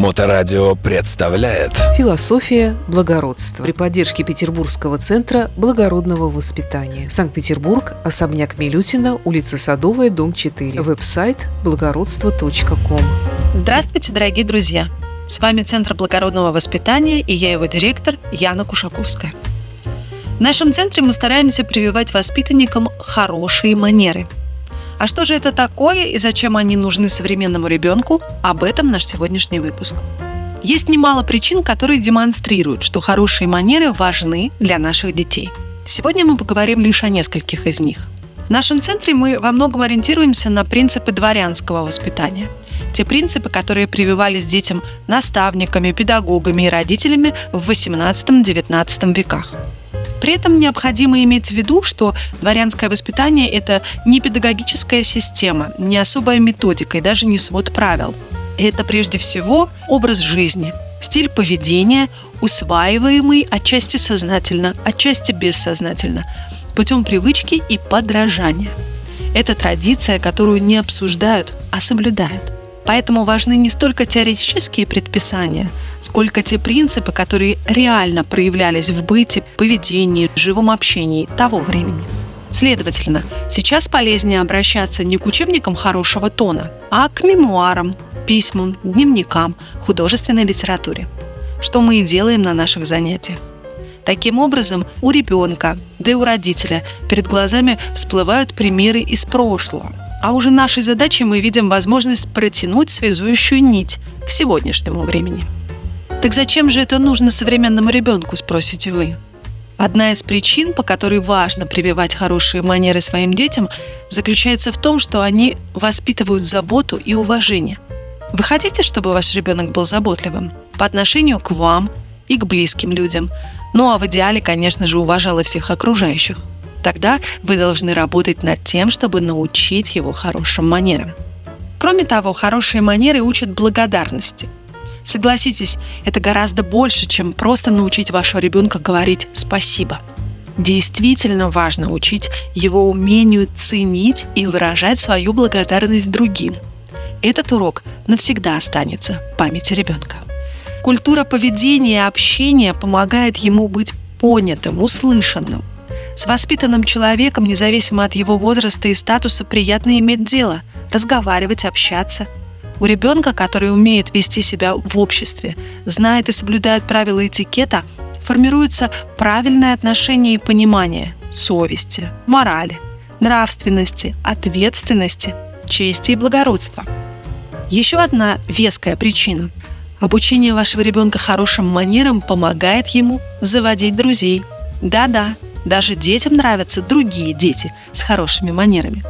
Моторадио представляет Философия благородства при поддержке Петербургского центра благородного воспитания. Санкт-Петербург, особняк Милютина, улица Садовая, дом 4. Веб-сайт благородство.ком. Здравствуйте, дорогие друзья! С вами Центр благородного воспитания и я его директор Яна Кушаковская. В нашем центре мы стараемся прививать воспитанникам хорошие манеры – а что же это такое и зачем они нужны современному ребенку? Об этом наш сегодняшний выпуск. Есть немало причин, которые демонстрируют, что хорошие манеры важны для наших детей. Сегодня мы поговорим лишь о нескольких из них. В нашем центре мы во многом ориентируемся на принципы дворянского воспитания. Те принципы, которые прививались детям наставниками, педагогами и родителями в XVIII-XIX веках. При этом необходимо иметь в виду, что дворянское воспитание – это не педагогическая система, не особая методика и даже не свод правил. Это прежде всего образ жизни, стиль поведения, усваиваемый отчасти сознательно, отчасти бессознательно, путем привычки и подражания. Это традиция, которую не обсуждают, а соблюдают – Поэтому важны не столько теоретические предписания, сколько те принципы, которые реально проявлялись в быте, поведении, живом общении того времени. Следовательно, сейчас полезнее обращаться не к учебникам хорошего тона, а к мемуарам, письмам, дневникам, художественной литературе. Что мы и делаем на наших занятиях. Таким образом, у ребенка, да и у родителя перед глазами всплывают примеры из прошлого – а уже нашей задачей мы видим возможность протянуть связующую нить к сегодняшнему времени. Так зачем же это нужно современному ребенку, спросите вы? Одна из причин, по которой важно прививать хорошие манеры своим детям, заключается в том, что они воспитывают заботу и уважение. Вы хотите, чтобы ваш ребенок был заботливым по отношению к вам и к близким людям? Ну а в идеале, конечно же, уважал и всех окружающих – Тогда вы должны работать над тем, чтобы научить его хорошим манерам. Кроме того, хорошие манеры учат благодарности. Согласитесь, это гораздо больше, чем просто научить вашего ребенка говорить «спасибо». Действительно важно учить его умению ценить и выражать свою благодарность другим. Этот урок навсегда останется в памяти ребенка. Культура поведения и общения помогает ему быть понятым, услышанным. С воспитанным человеком, независимо от его возраста и статуса, приятно иметь дело, разговаривать, общаться. У ребенка, который умеет вести себя в обществе, знает и соблюдает правила этикета, формируется правильное отношение и понимание совести, морали, нравственности, ответственности, чести и благородства. Еще одна веская причина. Обучение вашего ребенка хорошим манерам помогает ему заводить друзей. Да-да, даже детям нравятся другие дети с хорошими манерами.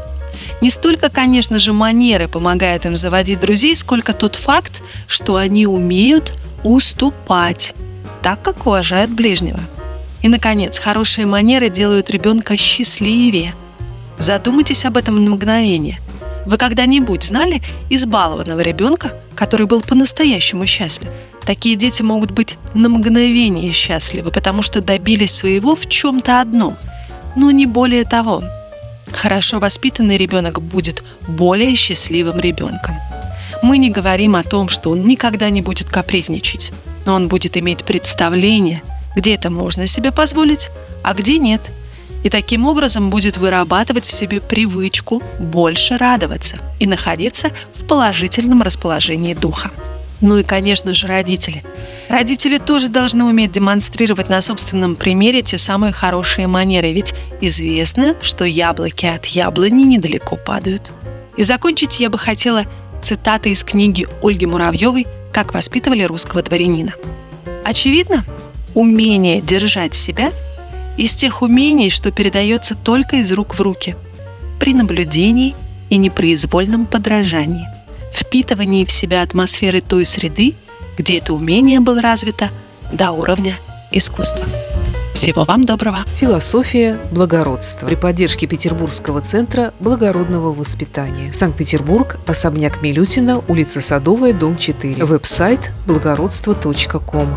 Не столько, конечно же, манеры помогают им заводить друзей, сколько тот факт, что они умеют уступать, так как уважают ближнего. И, наконец, хорошие манеры делают ребенка счастливее. Задумайтесь об этом на мгновение. Вы когда-нибудь знали избалованного ребенка, который был по-настоящему счастлив? Такие дети могут быть на мгновение счастливы, потому что добились своего в чем-то одном, но не более того. Хорошо воспитанный ребенок будет более счастливым ребенком. Мы не говорим о том, что он никогда не будет капризничать, но он будет иметь представление, где это можно себе позволить, а где нет. И таким образом будет вырабатывать в себе привычку больше радоваться и находиться в положительном расположении духа. Ну и, конечно же, родители. Родители тоже должны уметь демонстрировать на собственном примере те самые хорошие манеры, ведь известно, что яблоки от яблони недалеко падают. И закончить я бы хотела цитатой из книги Ольги Муравьевой «Как воспитывали русского дворянина». Очевидно, умение держать себя из тех умений, что передается только из рук в руки, при наблюдении и непроизвольном подражании – впитывании в себя атмосферы той среды, где это умение было развито до уровня искусства. Всего вам доброго. Философия благородства при поддержке Петербургского центра благородного воспитания. Санкт-Петербург, особняк Милютина, улица Садовая, дом 4. Веб-сайт благородство.ком.